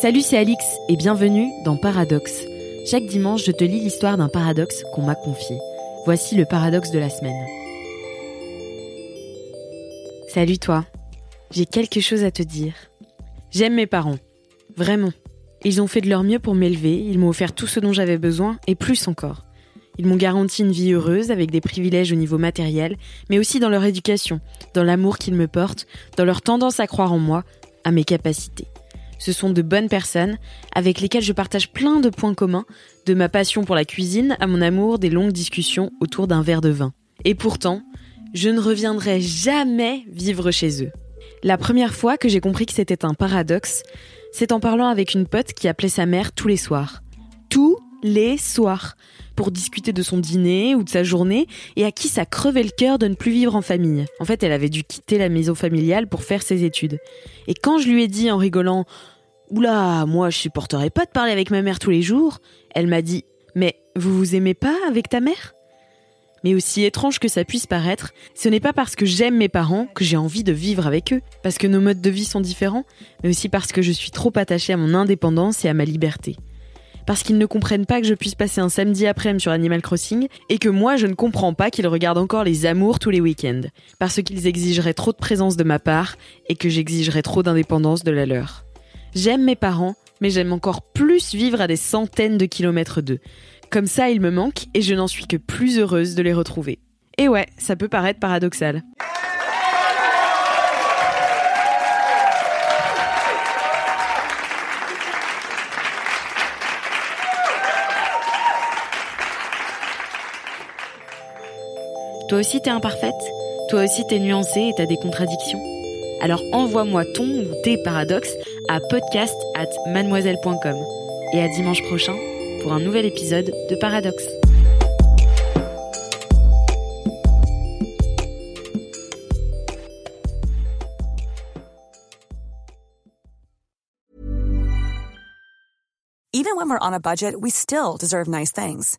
Salut, c'est Alix et bienvenue dans Paradoxe. Chaque dimanche, je te lis l'histoire d'un paradoxe qu'on m'a confié. Voici le paradoxe de la semaine. Salut toi, j'ai quelque chose à te dire. J'aime mes parents, vraiment. Ils ont fait de leur mieux pour m'élever, ils m'ont offert tout ce dont j'avais besoin et plus encore. Ils m'ont garanti une vie heureuse avec des privilèges au niveau matériel, mais aussi dans leur éducation, dans l'amour qu'ils me portent, dans leur tendance à croire en moi, à mes capacités. Ce sont de bonnes personnes avec lesquelles je partage plein de points communs, de ma passion pour la cuisine à mon amour des longues discussions autour d'un verre de vin. Et pourtant, je ne reviendrai jamais vivre chez eux. La première fois que j'ai compris que c'était un paradoxe, c'est en parlant avec une pote qui appelait sa mère tous les soirs. Les soirs pour discuter de son dîner ou de sa journée et à qui ça crevait le cœur de ne plus vivre en famille. En fait, elle avait dû quitter la maison familiale pour faire ses études. Et quand je lui ai dit en rigolant Oula, moi je supporterais pas de parler avec ma mère tous les jours, elle m'a dit Mais vous vous aimez pas avec ta mère? Mais aussi étrange que ça puisse paraître, ce n'est pas parce que j'aime mes parents que j'ai envie de vivre avec eux, parce que nos modes de vie sont différents, mais aussi parce que je suis trop attachée à mon indépendance et à ma liberté parce qu'ils ne comprennent pas que je puisse passer un samedi après-midi sur Animal Crossing, et que moi je ne comprends pas qu'ils regardent encore les amours tous les week-ends, parce qu'ils exigeraient trop de présence de ma part, et que j'exigerais trop d'indépendance de la leur. J'aime mes parents, mais j'aime encore plus vivre à des centaines de kilomètres d'eux. Comme ça, ils me manquent, et je n'en suis que plus heureuse de les retrouver. Et ouais, ça peut paraître paradoxal. Toi aussi t'es imparfaite Toi aussi t'es nuancée et t'as des contradictions Alors envoie-moi ton ou tes paradoxes à podcast at mademoiselle.com. Et à dimanche prochain pour un nouvel épisode de Paradoxe. Even when we're on a budget, we still deserve nice things.